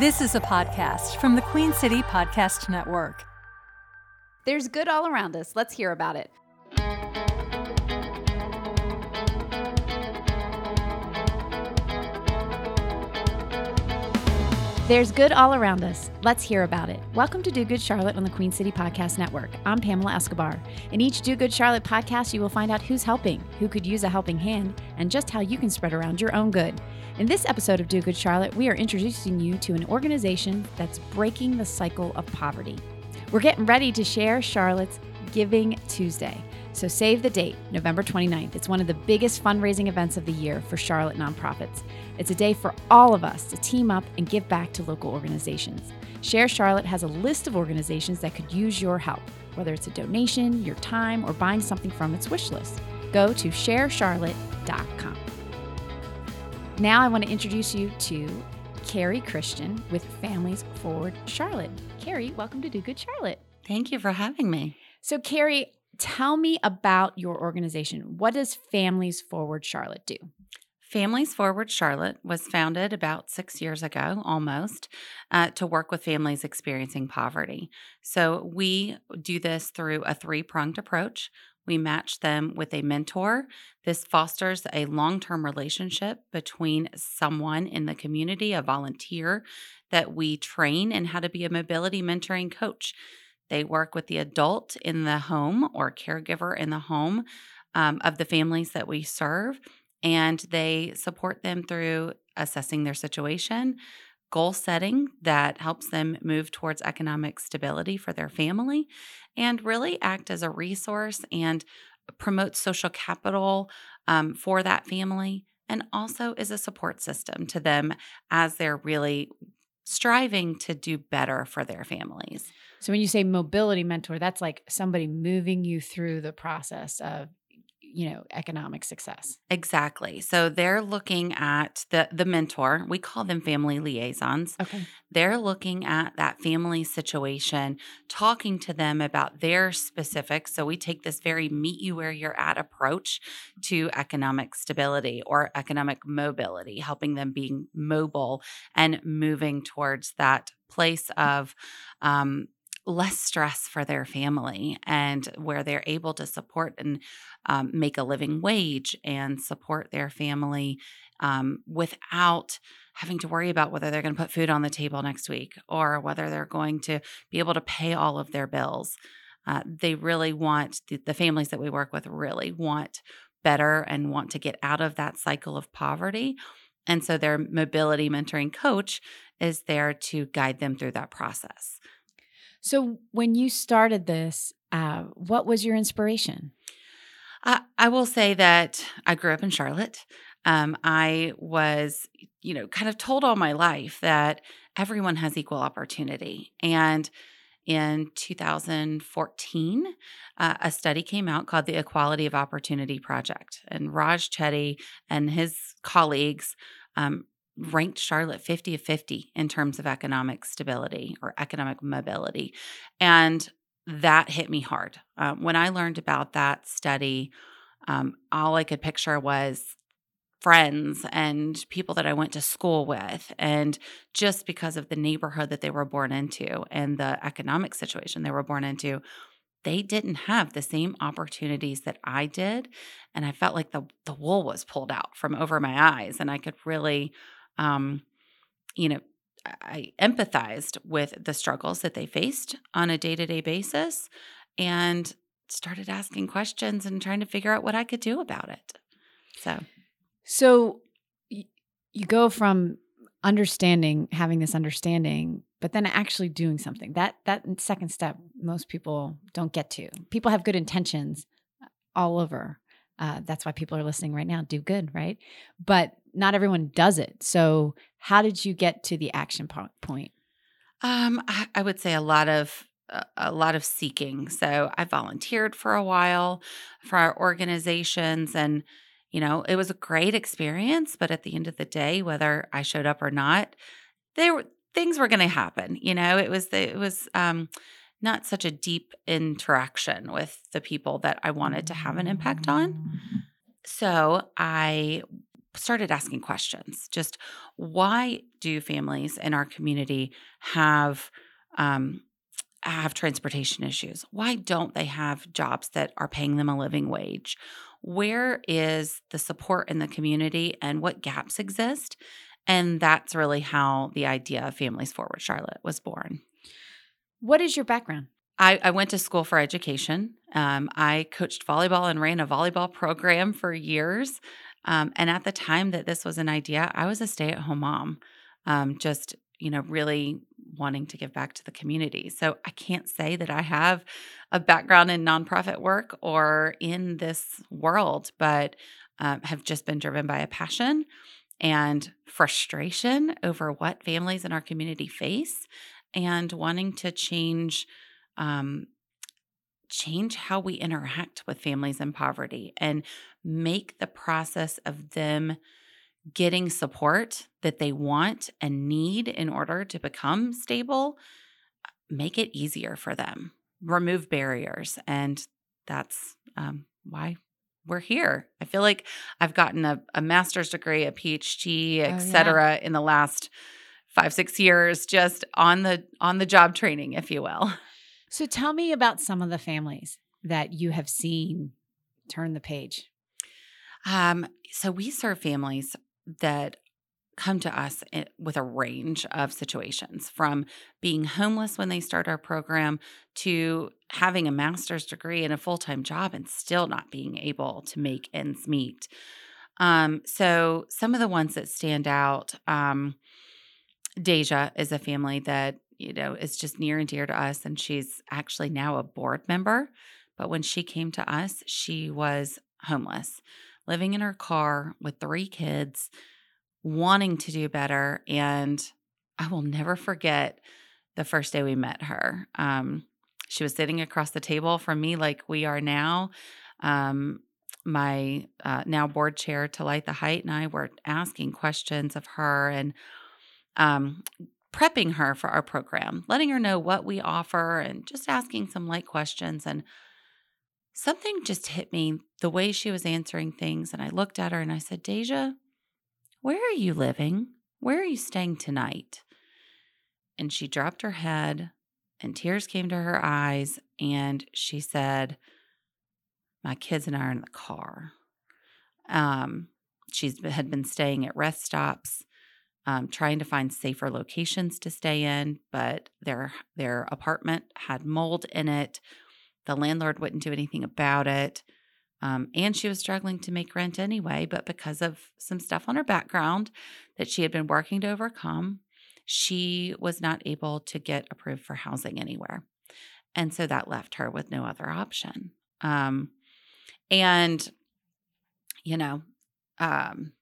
This is a podcast from the Queen City Podcast Network. There's good all around us. Let's hear about it. There's good all around us. Let's hear about it. Welcome to Do Good Charlotte on the Queen City Podcast Network. I'm Pamela Escobar. In each Do Good Charlotte podcast, you will find out who's helping, who could use a helping hand, and just how you can spread around your own good. In this episode of Do Good Charlotte, we are introducing you to an organization that's breaking the cycle of poverty. We're getting ready to share Charlotte's Giving Tuesday. So save the date, November 29th. It's one of the biggest fundraising events of the year for Charlotte nonprofits. It's a day for all of us to team up and give back to local organizations. Share Charlotte has a list of organizations that could use your help, whether it's a donation, your time, or buying something from its wish list. Go to sharecharlotte.com. Now I want to introduce you to Carrie Christian with Families Forward Charlotte. Carrie, welcome to Do Good Charlotte. Thank you for having me. So, Carrie, tell me about your organization. What does Families Forward Charlotte do? Families Forward Charlotte was founded about six years ago, almost, uh, to work with families experiencing poverty. So we do this through a three pronged approach. We match them with a mentor. This fosters a long term relationship between someone in the community, a volunteer that we train in how to be a mobility mentoring coach. They work with the adult in the home or caregiver in the home um, of the families that we serve, and they support them through assessing their situation, goal setting that helps them move towards economic stability for their family, and really act as a resource and promote social capital um, for that family, and also is a support system to them as they're really striving to do better for their families. So when you say mobility mentor, that's like somebody moving you through the process of you know economic success. Exactly. So they're looking at the the mentor we call them family liaisons. Okay. They're looking at that family situation talking to them about their specifics. So we take this very meet you where you're at approach to economic stability or economic mobility helping them being mobile and moving towards that place of um, less stress for their family and where they're able to support and um, make a living wage and support their family um, without having to worry about whether they're going to put food on the table next week or whether they're going to be able to pay all of their bills. Uh, they really want the, the families that we work with really want better and want to get out of that cycle of poverty. And so their mobility mentoring coach is there to guide them through that process. So, when you started this, uh, what was your inspiration? I, I will say that I grew up in Charlotte. Um, I was, you know, kind of told all my life that everyone has equal opportunity. And in 2014, uh, a study came out called the Equality of Opportunity Project. And Raj Chetty and his colleagues um, ranked Charlotte 50 of 50 in terms of economic stability or economic mobility. And that hit me hard. Um, when I learned about that study, um, all I could picture was friends and people that I went to school with. And just because of the neighborhood that they were born into and the economic situation they were born into, they didn't have the same opportunities that I did. And I felt like the, the wool was pulled out from over my eyes. And I could really um, you know, I empathized with the struggles that they faced on a day to day basis and started asking questions and trying to figure out what I could do about it. So, so you go from understanding, having this understanding, but then actually doing something. That that second step, most people don't get to. People have good intentions all over. Uh, that's why people are listening right now. Do good, right? But not everyone does it. So, how did you get to the action point? Um, I, I would say a lot of a lot of seeking. So I volunteered for a while for our organizations and you know, it was a great experience, but at the end of the day, whether I showed up or not, there were things were going to happen. You know, it was it was um not such a deep interaction with the people that I wanted to have an impact on. So I started asking questions. Just why do families in our community have um, have transportation issues? Why don't they have jobs that are paying them a living wage? Where is the support in the community and what gaps exist? And that's really how the idea of Families Forward Charlotte was born. What is your background? I, I went to school for education. Um, I coached volleyball and ran a volleyball program for years. Um, and at the time that this was an idea, I was a stay at home mom, um, just, you know, really wanting to give back to the community. So I can't say that I have a background in nonprofit work or in this world, but um, have just been driven by a passion and frustration over what families in our community face and wanting to change um, change how we interact with families in poverty and make the process of them getting support that they want and need in order to become stable make it easier for them remove barriers and that's um, why we're here i feel like i've gotten a, a master's degree a phd et cetera oh, yeah. in the last five six years just on the on the job training if you will so tell me about some of the families that you have seen turn the page. Um, so we serve families that come to us with a range of situations from being homeless when they start our program to having a master's degree and a full time job and still not being able to make ends meet. Um, so, some of the ones that stand out um, Deja is a family that you know, is just near and dear to us. And she's actually now a board member. But when she came to us, she was homeless, living in her car with three kids, wanting to do better. And I will never forget the first day we met her. Um, she was sitting across the table from me, like we are now. Um, my uh, now board chair, Light the Height, and I were asking questions of her and um, prepping her for our program, letting her know what we offer and just asking some light questions. And something just hit me the way she was answering things. And I looked at her and I said, Deja, where are you living? Where are you staying tonight? And she dropped her head and tears came to her eyes. And she said, My kids and I are in the car. Um, she's had been staying at rest stops um, trying to find safer locations to stay in, but their their apartment had mold in it. The landlord wouldn't do anything about it. Um, and she was struggling to make rent anyway, but because of some stuff on her background that she had been working to overcome, she was not able to get approved for housing anywhere. And so that left her with no other option. Um, and, you know, um,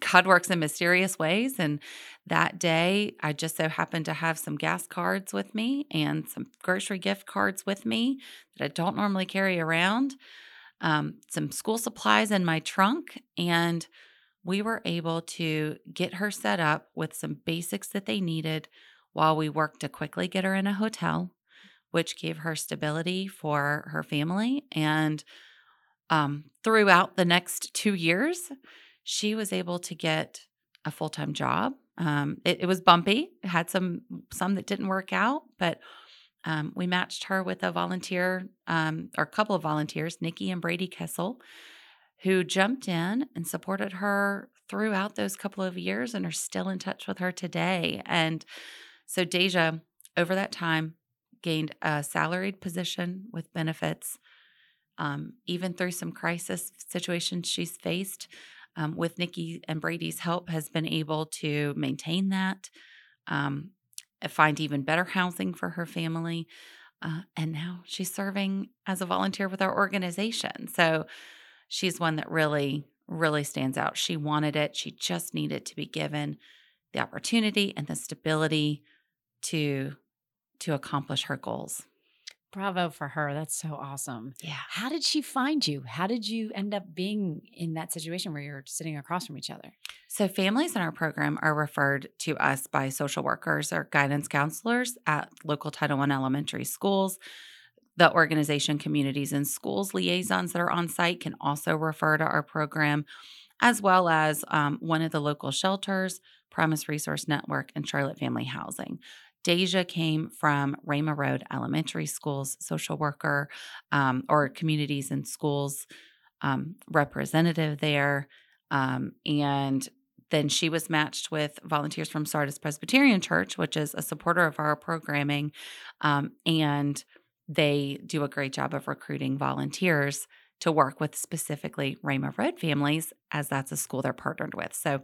God works in mysterious ways. And that day, I just so happened to have some gas cards with me and some grocery gift cards with me that I don't normally carry around, um, some school supplies in my trunk. And we were able to get her set up with some basics that they needed while we worked to quickly get her in a hotel, which gave her stability for her family. And um, throughout the next two years, she was able to get a full time job. Um, it, it, was bumpy. It had some some that didn't work out, but um, we matched her with a volunteer um, or a couple of volunteers, Nikki and Brady Kessel, who jumped in and supported her throughout those couple of years and are still in touch with her today. And so Deja, over that time, gained a salaried position with benefits. Um, even through some crisis situations she's faced, um, with Nikki and Brady's help, has been able to maintain that, um, find even better housing for her family. Uh, and now she's serving as a volunteer with our organization. So she's one that really, really stands out. She wanted it, she just needed to be given the opportunity and the stability to to accomplish her goals. Bravo for her. That's so awesome. Yeah. How did she find you? How did you end up being in that situation where you're sitting across from each other? So, families in our program are referred to us by social workers or guidance counselors at local Title I elementary schools. The organization Communities In Schools liaisons that are on site can also refer to our program. as well as um, one of the local shelters, Promise Resource Network, and Charlotte Family Housing. Deja came from Rama Road Elementary School's social worker um, or Communities In Schools um, representative there. Um, and then she was matched with volunteers from Sardis Presbyterian Church, which is a supporter of our programming. Um, and they do a great job of recruiting volunteers to work with specifically Rama Road families, as that's a school they're partnered with. So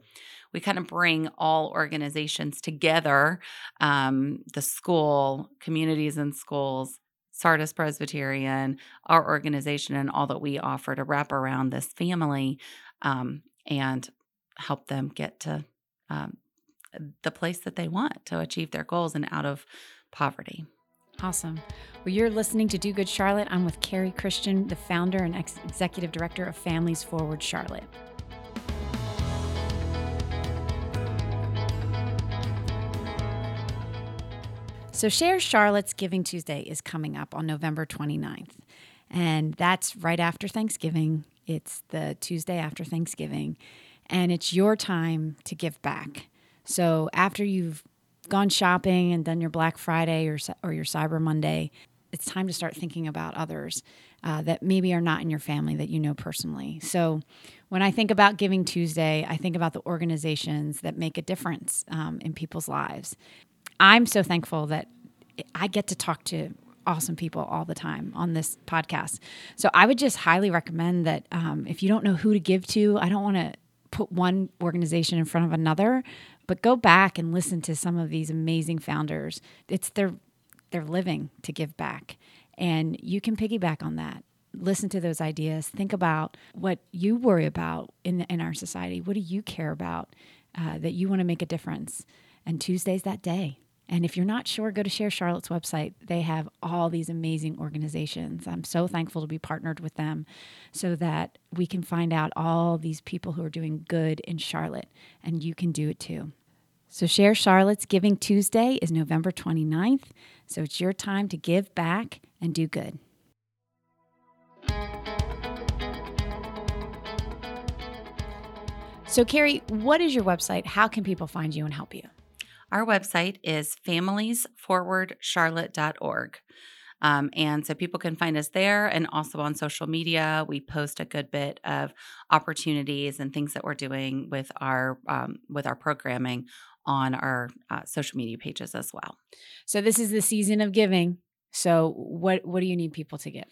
we kind of bring all organizations together um, the school, Communities In Schools, Sardis Presbyterian, our organization, and all that we offer to wrap around this family um, and help them get to um, the place that they want to achieve their goals and out of poverty. Awesome. Well, you're listening to Do Good Charlotte. I'm with Carrie Christian, the founder and ex- executive director of Families Forward Charlotte. So, Share Charlotte's Giving Tuesday is coming up on November 29th. And that's right after Thanksgiving. It's the Tuesday after Thanksgiving. And it's your time to give back. So, after you've gone shopping and done your Black Friday or, or your Cyber Monday, it's time to start thinking about others uh, that maybe are not in your family that you know personally. So, when I think about Giving Tuesday, I think about the organizations that make a difference um, in people's lives. I'm so thankful that I get to talk to awesome people all the time on this podcast. So I would just highly recommend that um, if you don't know who to give to, I don't want to put one organization in front of another, but go back and listen to some of these amazing founders. It's their their living to give back, and you can piggyback on that. Listen to those ideas. Think about what you worry about in in our society. What do you care about uh, that you want to make a difference? And Tuesday's that day. And if you're not sure, go to Share Charlotte's website. They have all these amazing organizations. I'm so thankful to be partnered with them so that we can find out all these people who are doing good in Charlotte, and you can do it too. So, Share Charlotte's Giving Tuesday is November 29th. So, it's your time to give back and do good. So, Carrie, what is your website? How can people find you and help you? Our website is familiesforwardcharlotte.org. Um, and so people can find us there and also on social media. We post a good bit of opportunities and things that we're doing with our um, with our programming on our uh, social media pages as well. So this is the season of giving. So what what do you need people to give?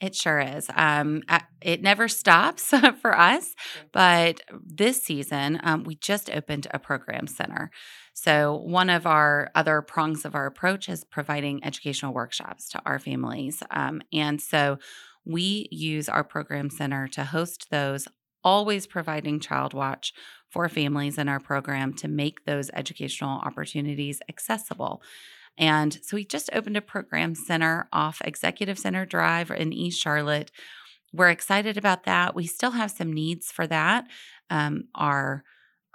It sure is. Um, it never stops for us, but this season um, we just opened a program center. So, one of our other prongs of our approach is providing educational workshops to our families. Um, and so, we use our program center to host those, always providing child watch for families in our program to make those educational opportunities accessible. And so we just opened a program center off Executive Center Drive in East Charlotte. We're excited about that. We still have some needs for that. Um, our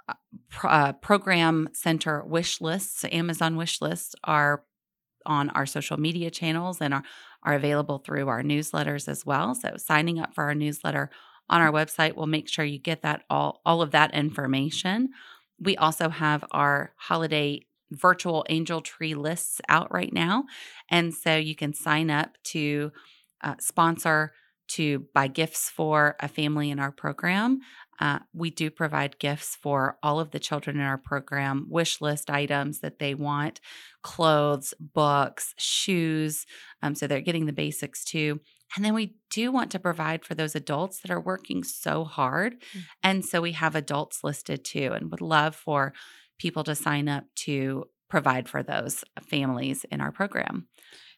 uh, uh, program center wish lists, Amazon wish lists, are on our social media channels and are, are available through our newsletters as well. So signing up for our newsletter on our website We'll make sure you get that all all of that information. We also have our holiday virtual angel tree lists out right now. And so you can sign up to uh, sponsor, to buy gifts for a family in our program. Uh, we do provide gifts for all of the children in our program, wish list items that they want clothes, books, shoes. Um, so they're getting the basics too. And then we do want to provide for those adults that are working so hard. Mm-hmm. And so we have adults listed too, and would love for people to sign up to provide for those families in our program.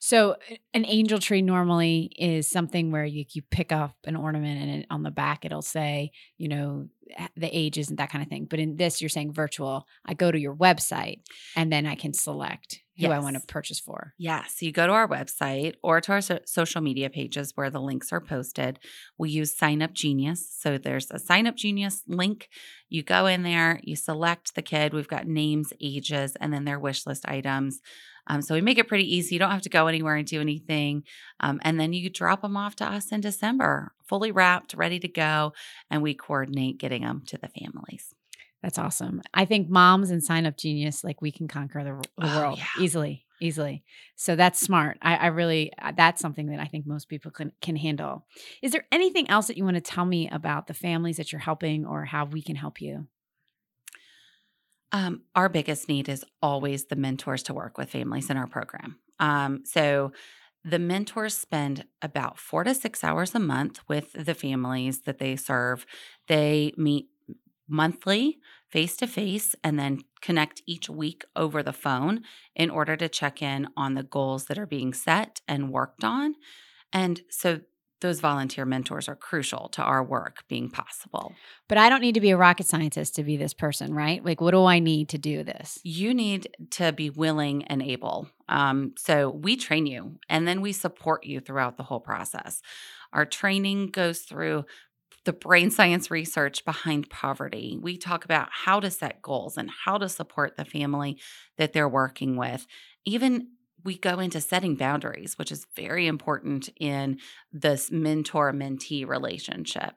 So, an angel tree normally is something where you, you pick up an ornament and it, on the back it'll say, you know, the ages and that kind of thing. But in this, you're saying virtual. I go to your website and then I can select who I want to purchase for. Yeah. So you go to our website or to our so- social media pages where the links are posted. We use Sign Up Genius. So there's a Sign Up Genius link. You go in there, you select the kid. We've got names, ages, and then their wish list items. Um, so we make it pretty easy. You don't have to go anywhere and do anything. Um, and then you drop them off to us in December, fully wrapped, ready to go. And we coordinate getting them to the families. That's awesome. I think moms and sign up genius, like we can conquer the, the Oh, world yeah. easily, easily. So that's smart. I, I really, uh, that's something that I think most people can, can handle. Is there anything else that you want to tell me about the families that you're helping or how we can help you? Um, our biggest need is always the mentors to work with families in our program. Um, so the mentors spend about four to six hours a month with the families that they serve. They meet monthly, face to face, and then connect each week over the phone in order to check in on the goals that are being set and worked on. And so those volunteer mentors are crucial to our work being possible. But I don't need to be a rocket scientist to be this person, right? Like, what do I need to do this? you need to be willing and able. Um, so we train you and then we support you throughout the whole process. Our training goes through the brain science research behind poverty. We talk about how to set goals and how to support the family that they're working with. Even we go into setting boundaries, which is very important in this mentor mentee relationship.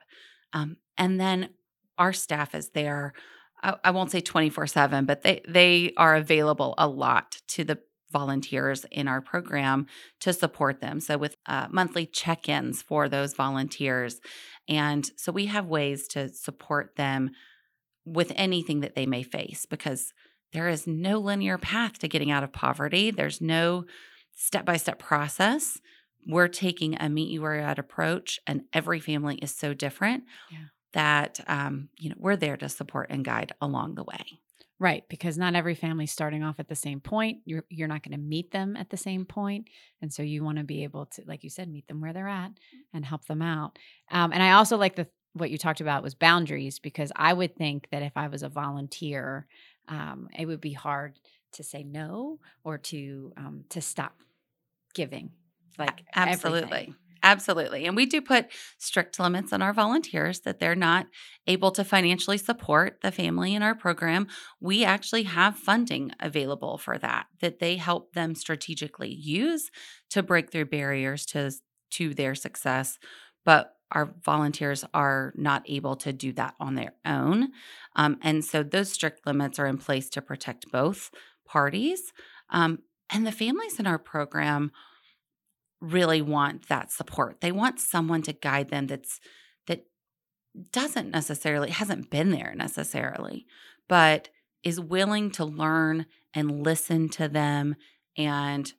Um, and then our staff is there I, I won't say 24 7, but they, they are available a lot to the volunteers in our program to support them. So, with uh, monthly check ins for those volunteers. And so, we have ways to support them with anything that they may face because there is no linear path to getting out of poverty. There's no step by step process. We're taking a meet you where you're at approach, and every family is so different Yeah. that um, you know we're there to support and guide along the way. Right, because not every family's starting off at the same point. You're you're not going to meet them at the same point, and so you want to be able to, like you said, meet them where they're at and help them out. Um, and I also like the what you talked about was boundaries because I would think that if I was a volunteer, um, it would be hard to say no or to um, to stop giving. Like Absolutely. everything. Absolutely. And we do put strict limits on our volunteers that they're not able to financially support the family in our program. We actually have funding available for that, that they help them strategically use to break through barriers to, to their success. But our volunteers are not able to do that on their own. Um, and so those strict limits are in place to protect both parties. Um, and the families in our program really want that support. They want someone to guide them that's that doesn't necessarily hasn't been there necessarily, but is willing to learn and listen to them and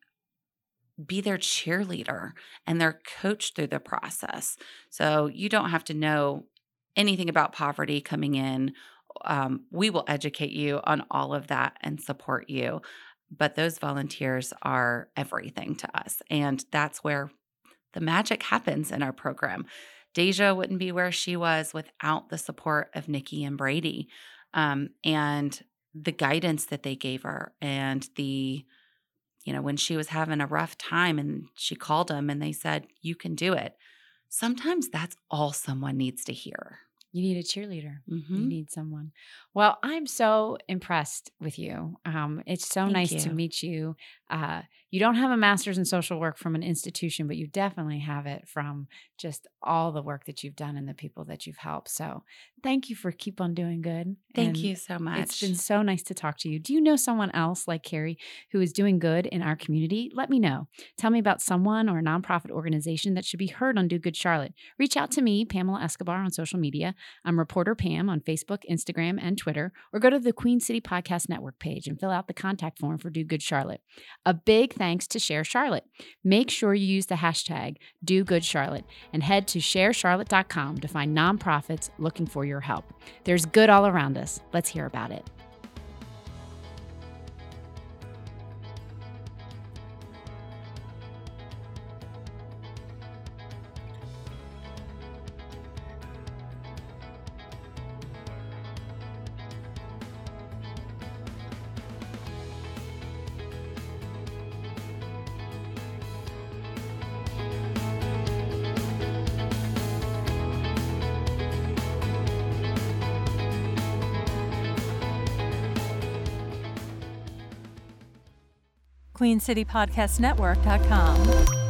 be their cheerleader and their coach through the process. So you don't have to know anything about poverty coming in. Um, we will educate you on all of that and support you but those volunteers are everything to us. And that's where the magic happens in our program. Deja wouldn't be where she was without the support of Nikki and Brady um, and the guidance that they gave her and the you know when she was having a rough time and she called them and they said you can do it sometimes that's all someone needs to hear You need a cheerleader. You Mhm. need someone. Well, I'm so impressed with you. Um, it's so Thank nice to meet you. Uh, you don't have a master's in social work from an institution, but you definitely have it from just all the work that you've done and the people that you've helped. So thank you for keep on doing good. thank And you so much It's been so nice to talk to you. Do you know someone else like Carrie who is doing good in our community? Let me know. Tell me about someone or a nonprofit organization that should be heard on Do Good Charlotte. Reach out to me, Pamela Escobar, on social media. I'm Reporter Pam on Facebook, Instagram, and Twitter, or go to the Queen City Podcast Network page and fill out the contact form for Do Good Charlotte. A big thanks to Share Charlotte. Make sure you use the hashtag Do Good Charlotte and head to sharecharlotte.com to find nonprofits looking for your help. There's good all around us. Let's hear about it. QueenCityPodcastNetwork.com.